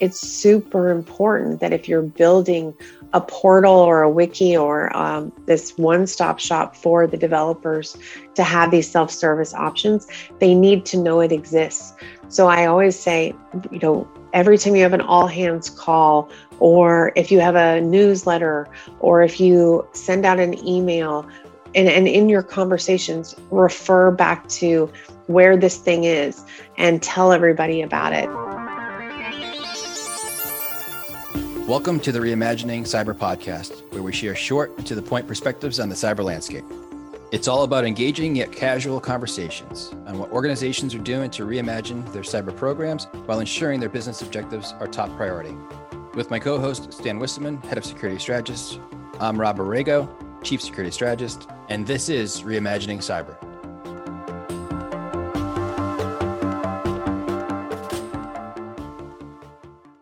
it's super important that if you're building a portal or a wiki or um, this one stop shop for the developers to have these self service options, they need to know it exists. So I always say, you know, every time you have an all hands call, or if you have a newsletter, or if you send out an email, and, and in your conversations, refer back to where this thing is and tell everybody about it. Welcome to the Reimagining Cyber podcast, where we share short to the point perspectives on the cyber landscape. It's all about engaging yet casual conversations on what organizations are doing to reimagine their cyber programs while ensuring their business objectives are top priority. With my co host, Stan Wisseman, Head of Security Strategist, I'm Rob Aragao, Chief Security Strategist, and this is Reimagining Cyber.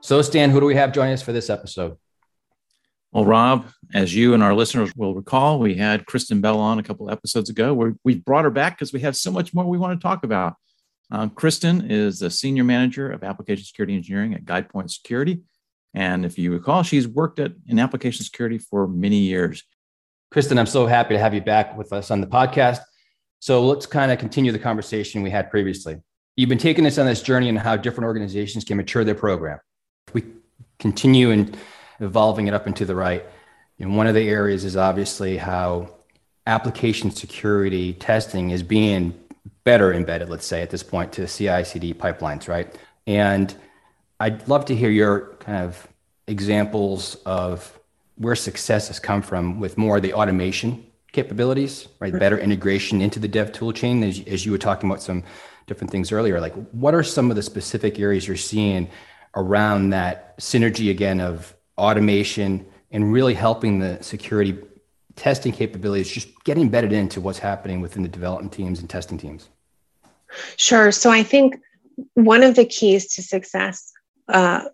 So, Stan, who do we have joining us for this episode? Well, Rob, as you and our listeners will recall, we had Kristen Bell on a couple episodes ago. Where we brought her back because we have so much more we want to talk about. Um, Kristen is the senior manager of application security engineering at GuidePoint Security, and if you recall, she's worked at in application security for many years. Kristen, I'm so happy to have you back with us on the podcast. So let's kind of continue the conversation we had previously. You've been taking us on this journey and how different organizations can mature their program we continue and evolving it up and to the right. And one of the areas is obviously how application security testing is being better embedded, let's say, at this point to CI CD pipelines, right? And I'd love to hear your kind of examples of where success has come from with more of the automation capabilities, right? Better integration into the dev tool chain, as, as you were talking about some different things earlier. Like, what are some of the specific areas you're seeing around that synergy again of automation and really helping the security testing capabilities just get embedded into what's happening within the development teams and testing teams? Sure. So I think one of the keys to success, uh,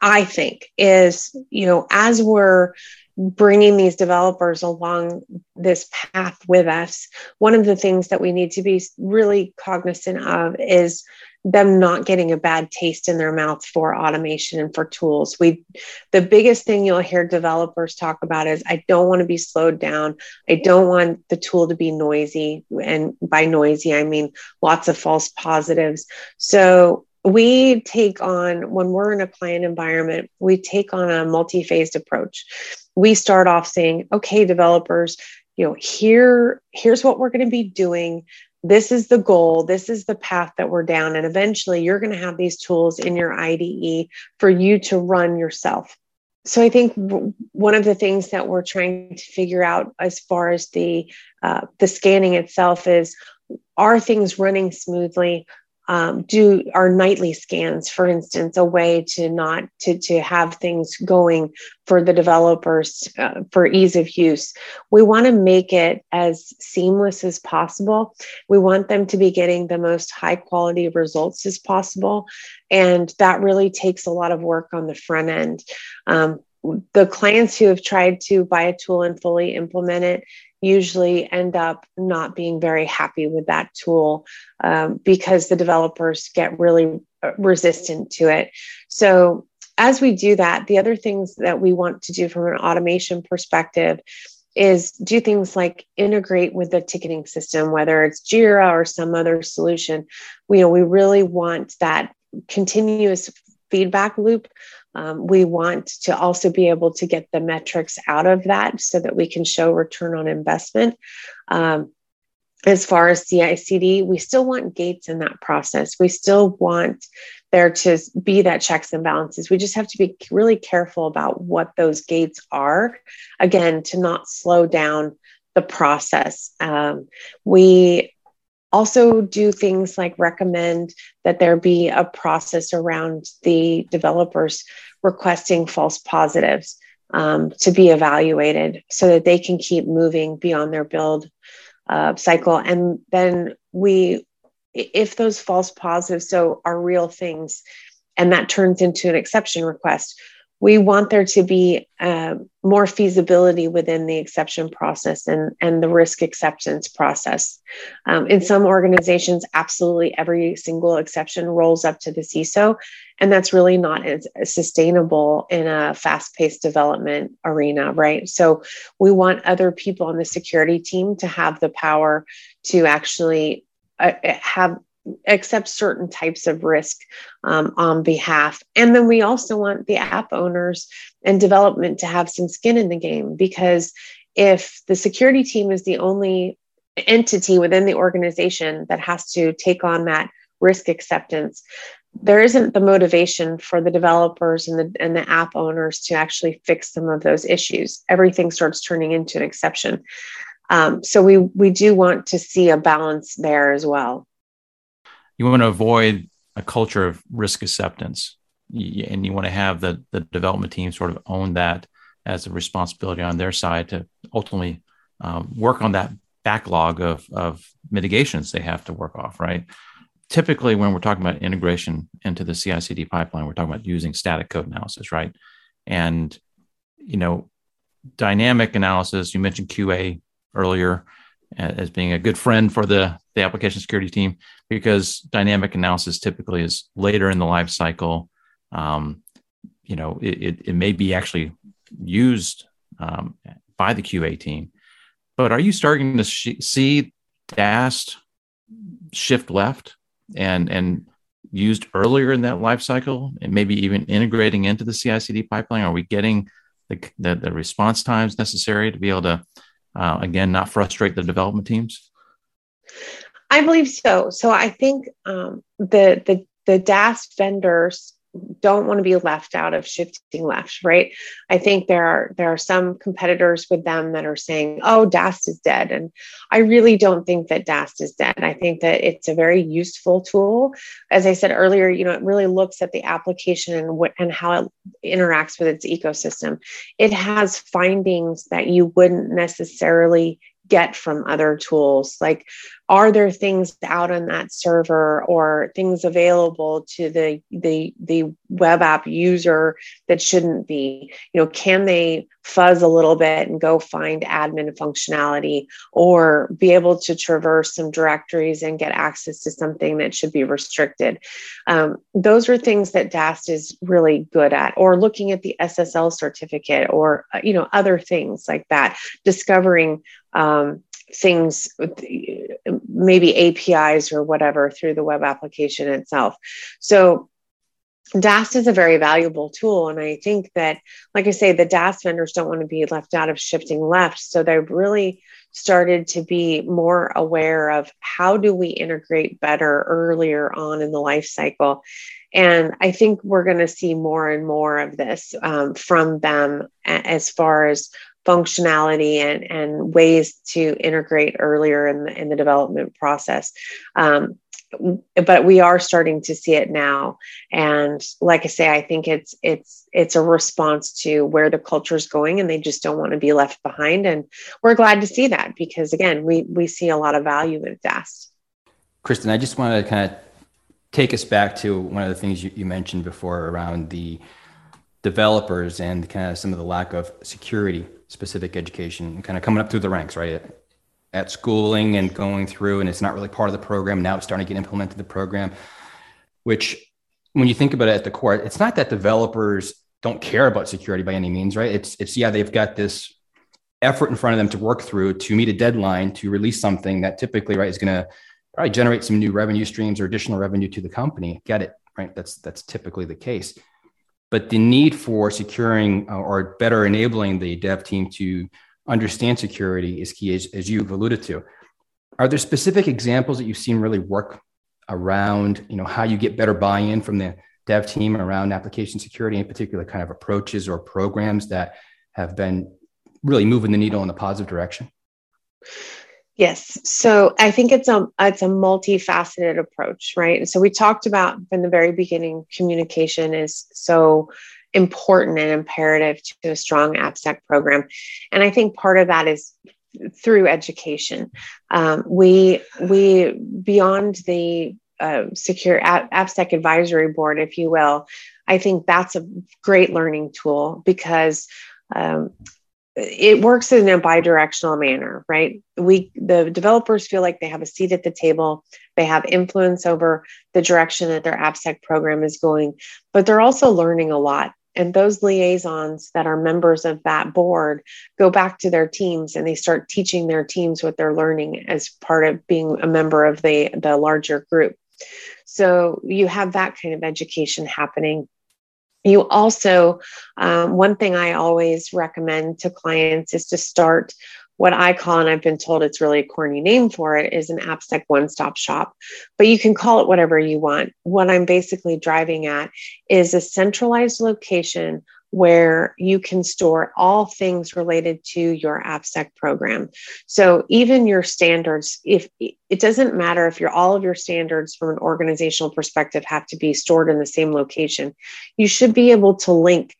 I think, is you know as we're bringing these developers along this path with us, one of the things that we need to be really cognizant of is them not getting a bad taste in their mouth for automation and for tools. We the biggest thing you'll hear developers talk about is I don't want to be slowed down. I don't want the tool to be noisy and by noisy I mean lots of false positives. So we take on when we're in a client environment, we take on a multi-phased approach. We start off saying, okay, developers, you know, here, here's what we're going to be doing. This is the goal. This is the path that we're down. And eventually you're going to have these tools in your IDE for you to run yourself. So I think one of the things that we're trying to figure out as far as the uh, the scanning itself is are things running smoothly um, do our nightly scans, for instance, a way to not to to have things going for the developers uh, for ease of use. We want to make it as seamless as possible. We want them to be getting the most high quality results as possible, and that really takes a lot of work on the front end. Um, the clients who have tried to buy a tool and fully implement it usually end up not being very happy with that tool um, because the developers get really uh, resistant to it. So, as we do that, the other things that we want to do from an automation perspective is do things like integrate with the ticketing system, whether it's Jira or some other solution. We, you know, we really want that continuous feedback loop um, we want to also be able to get the metrics out of that so that we can show return on investment. Um, as far as CI/CD, we still want gates in that process. We still want there to be that checks and balances. We just have to be really careful about what those gates are. Again, to not slow down the process. Um, we also do things like recommend that there be a process around the developers requesting false positives um, to be evaluated so that they can keep moving beyond their build uh, cycle. And then we if those false positives so are real things and that turns into an exception request we want there to be uh, more feasibility within the exception process and, and the risk acceptance process. Um, in some organizations, absolutely every single exception rolls up to the CISO, and that's really not as, sustainable in a fast paced development arena, right? So we want other people on the security team to have the power to actually uh, have accept certain types of risk um, on behalf. And then we also want the app owners and development to have some skin in the game because if the security team is the only entity within the organization that has to take on that risk acceptance, there isn't the motivation for the developers and the, and the app owners to actually fix some of those issues. Everything starts turning into an exception. Um, so we we do want to see a balance there as well you want to avoid a culture of risk acceptance. And you want to have the, the development team sort of own that as a responsibility on their side to ultimately um, work on that backlog of, of mitigations they have to work off right? Typically when we're talking about integration into the ci/cd pipeline we're talking about using static code analysis right? And you know dynamic analysis you mentioned qa earlier as being a good friend for the, the application security team because dynamic analysis typically is later in the life cycle. Um, you know, it, it, it, may be actually used um, by the QA team. But are you starting to sh- see DAST shift left and and used earlier in that life cycle and maybe even integrating into the CI/CD pipeline? Are we getting the, the, the response times necessary to be able to uh, again, not frustrate the development teams? I believe so. So I think um, the the the DAST vendors don't want to be left out of shifting left, right? I think there are there are some competitors with them that are saying, "Oh, DAST is dead," and I really don't think that DAST is dead. I think that it's a very useful tool. As I said earlier, you know, it really looks at the application and what and how it interacts with its ecosystem. It has findings that you wouldn't necessarily get from other tools? Like are there things out on that server or things available to the the the web app user that shouldn't be? You know can they fuzz a little bit and go find admin functionality or be able to traverse some directories and get access to something that should be restricted? Um, those are things that dast is really good at or looking at the ssl certificate or uh, you know other things like that discovering um, things maybe apis or whatever through the web application itself so DAST is a very valuable tool. And I think that, like I say, the DAST vendors don't want to be left out of shifting left. So they've really started to be more aware of how do we integrate better earlier on in the life cycle. And I think we're going to see more and more of this um, from them as far as functionality and, and ways to integrate earlier in the, in the development process. Um, but we are starting to see it now and like i say i think it's it's it's a response to where the culture is going and they just don't want to be left behind and we're glad to see that because again we we see a lot of value with DAST. kristen i just want to kind of take us back to one of the things you, you mentioned before around the developers and kind of some of the lack of security specific education kind of coming up through the ranks, right? At, schooling and going through, and it's not really part of the program. Now it's starting to get implemented the program, which when you think about it at the core, it's not that developers don't care about security by any means, right? It's it's yeah, they've got this effort in front of them to work through to meet a deadline to release something that typically right is going to probably generate some new revenue streams or additional revenue to the company. Get it right? That's that's typically the case but the need for securing uh, or better enabling the dev team to understand security is key, as, as you've alluded to. Are there specific examples that you've seen really work around, you know, how you get better buy-in from the dev team around application security, in particular kind of approaches or programs that have been really moving the needle in a positive direction? Yes. So I think it's a it's a multifaceted approach, right? And So we talked about from the very beginning, communication is so important and imperative to a strong AppSec program, and I think part of that is through education. Um, we we beyond the uh, secure AppSec advisory board, if you will, I think that's a great learning tool because um, it works in a bi-directional manner right? We the developers feel like they have a seat at the table. They have influence over the direction that their AppSec program is going but they're also learning a lot. And those liaisons that are members of that board go back to their teams and they start teaching their teams what they're learning as part of being a member of the the larger group. So you have that kind of education happening you also, um, one thing I always recommend to clients is to start what I call, and I've been told it's really a corny name for it, is an AppSec one stop shop. But you can call it whatever you want. What I'm basically driving at is a centralized location where you can store all things related to your AppSec program. So even your standards, if it doesn't matter if you're all of your standards from an organizational perspective have to be stored in the same location, you should be able to link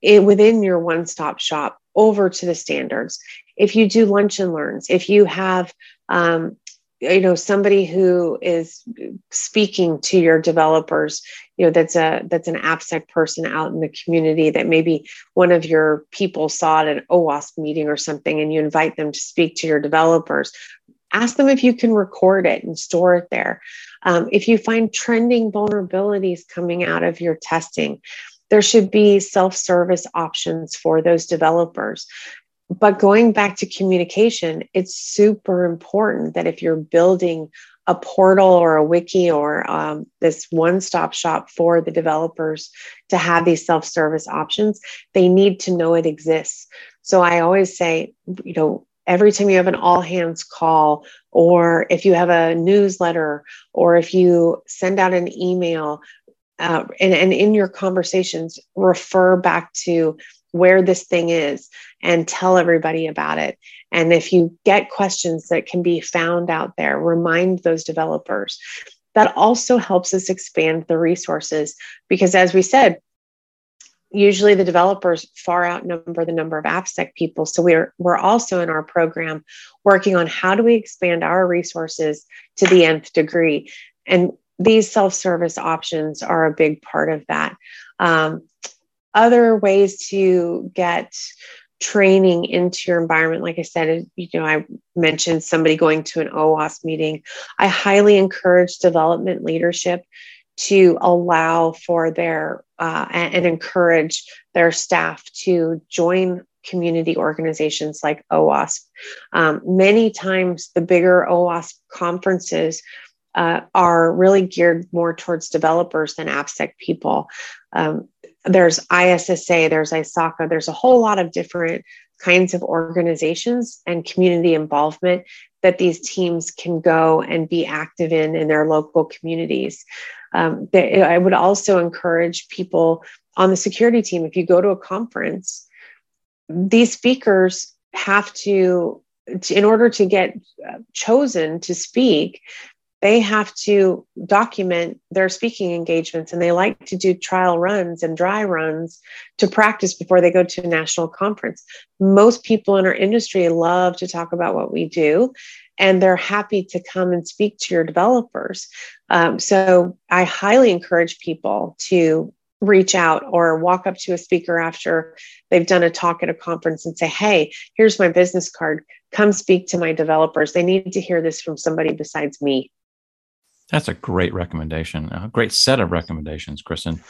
it within your one-stop shop over to the standards. If you do lunch and learns, if you have um, you know somebody who is speaking to your developers you know that's a that's an appsec person out in the community that maybe one of your people saw at an OWASP meeting or something and you invite them to speak to your developers ask them if you can record it and store it there. Um, if you find trending vulnerabilities coming out of your testing there should be self-service options for those developers but going back to communication, it's super important that if you're building a portal or a wiki or um, this one stop shop for the developers to have these self service options, they need to know it exists. So I always say, you know, every time you have an all hands call, or if you have a newsletter, or if you send out an email, uh, and, and in your conversations, refer back to where this thing is and tell everybody about it. And if you get questions that can be found out there, remind those developers. That also helps us expand the resources because, as we said, usually the developers far outnumber the number of AppSec people. So we're we're also in our program working on how do we expand our resources to the nth degree, and these self-service options are a big part of that. Um, other ways to get training into your environment like i said you know i mentioned somebody going to an OWASP meeting i highly encourage development leadership to allow for their uh, and encourage their staff to join community organizations like OWASP. Um, many times, the bigger OWASP conferences uh, are really geared more towards developers than AppSec people. Um, there's ISSA, there's ISACA, there's a whole lot of different kinds of organizations and community involvement that these teams can go and be active in in their local communities. Um, they, I would also encourage people on the security team if you go to a conference, these speakers have to, in order to get uh, chosen to speak, they have to document their speaking engagements and they like to do trial runs and dry runs to practice before they go to a national conference. Most people in our industry love to talk about what we do and they're happy to come and speak to your developers. Um, so I highly encourage people to reach out or walk up to a speaker after they've done a talk at a conference and say, Hey, here's my business card. Come speak to my developers. They need to hear this from somebody besides me. That's a great recommendation, a great set of recommendations, Kristen.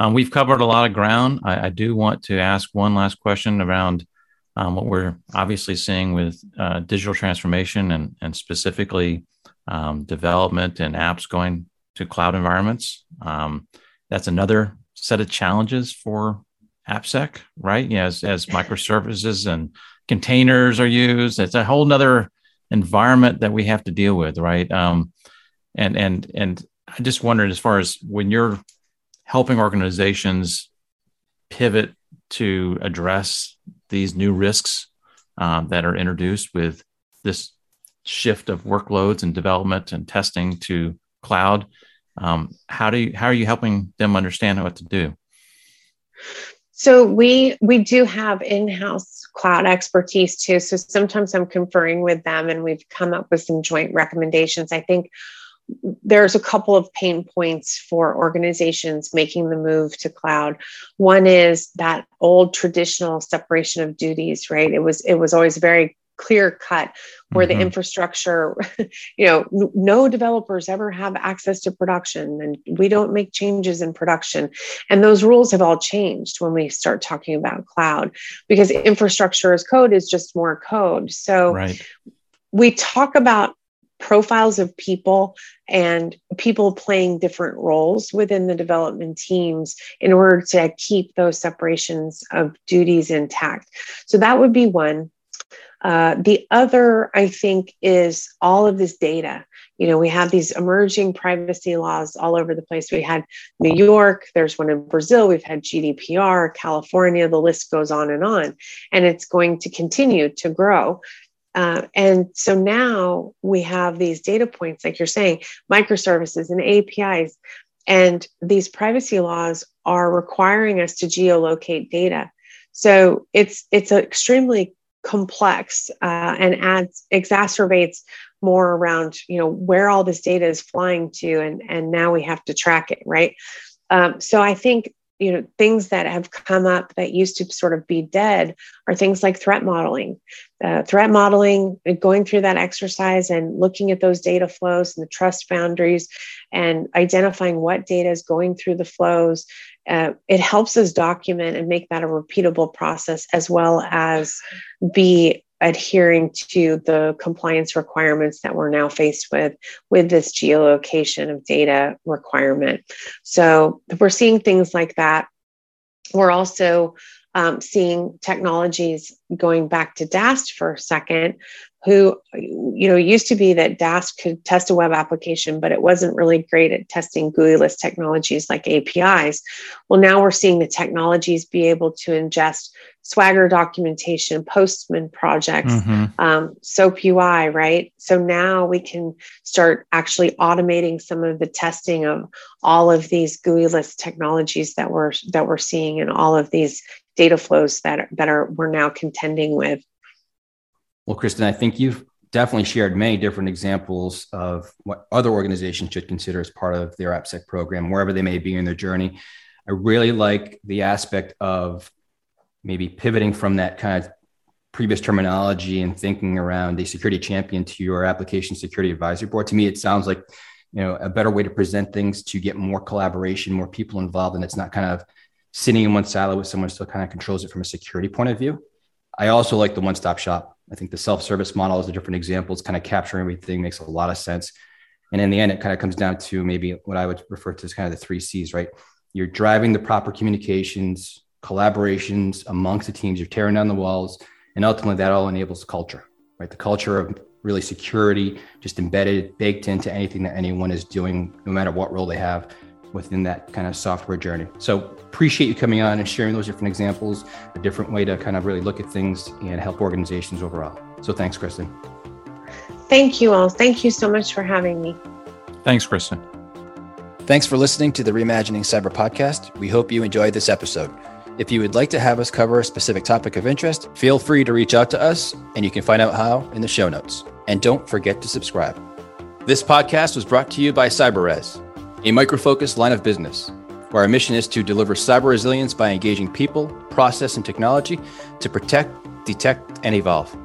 Um, we've covered a lot of ground. I, I, do want to ask one last question around um, what we're obviously seeing with uh, digital transformation and, and specifically um, development and apps going to cloud environments. Um, that's another set of challenges for AppSec, right? Yeah, as, as microservices and containers are used, it's a whole nother environment that we have to deal with, right? Um, and and and I just wondered as far as when you're helping organizations pivot to address these new risks um, that are introduced with this shift of workloads and development and testing to cloud um, how do you how are you helping them understand what to do? So we we do have in-house cloud expertise too. So sometimes i'm conferring with them and we've come up with some joint recommendations. I think there's a couple of pain points for organizations making the move to cloud. One is that old traditional separation of duties, right? It was it was always very clear cut where mm-hmm. the infrastructure you know no developers ever have access to production and we don't make changes in production and those rules have all changed when we start talking about cloud because infrastructure as code is just more code so right. we talk about profiles of people and people playing different roles within the development teams in order to keep those separations of duties intact. So that would be one. Uh, the other, I think, is all of this data. You know, we have these emerging privacy laws all over the place. We had New York, there's one in Brazil, we've had GDPR, California, the list goes on and on. And it's going to continue to grow. Uh, and so now we have these data points, like you're saying, microservices and APIs. And these privacy laws are requiring us to geolocate data. So it's it's extremely complex uh, and adds exacerbates more around you know where all this data is flying to and and now we have to track it right um, so i think you know things that have come up that used to sort of be dead are things like threat modeling. Uh, threat modeling going through that exercise and looking at those data flows and the trust boundaries and identifying what data is going through the flows uh, it helps us document and make that a repeatable process as well as be adhering to the compliance requirements that we're now faced with with this geolocation of data requirement. So we're seeing things like that. We're also um, seeing technologies going back to DAST for a second, who, you know, used to be that DAST could test a web application, but it wasn't really great at testing GUI-less technologies like APIs. Well, now we're seeing the technologies be able to ingest Swagger documentation, Postman projects, mm-hmm. um, SOAP UI, right? So now we can start actually automating some of the testing of all of these GUI-less technologies that we're that we're seeing and all of these data flows that that are we're now contending with. Well, Kristen, I think you've definitely shared many different examples of what other organizations should consider as part of their AppSec program, wherever they may be in their journey. I really like the aspect of maybe pivoting from that kind of previous terminology and thinking around a security champion to your application security advisory board. To me, it sounds like you know a better way to present things to get more collaboration, more people involved, and it's not kind of sitting in one silo with someone still kind of controls it from a security point of view. I also like the one-stop shop. I think the self-service model is a different example. It's kind of capturing everything, makes a lot of sense. And in the end, it kind of comes down to maybe what I would refer to as kind of the three C's, right? You're driving the proper communications, collaborations amongst the teams. You're tearing down the walls, and ultimately that all enables culture, right? The culture of really security, just embedded, baked into anything that anyone is doing, no matter what role they have within that kind of software journey. So appreciate you coming on and sharing those different examples, a different way to kind of really look at things and help organizations overall. So thanks, Kristen. Thank you all. Thank you so much for having me. Thanks, Kristen. Thanks for listening to the Reimagining Cyber podcast. We hope you enjoyed this episode. If you would like to have us cover a specific topic of interest, feel free to reach out to us, and you can find out how in the show notes. And don't forget to subscribe. This podcast was brought to you by CyberRes, a Micro Focus line of business, where our mission is to deliver cyber resilience by engaging people, process, and technology to protect, detect, and evolve.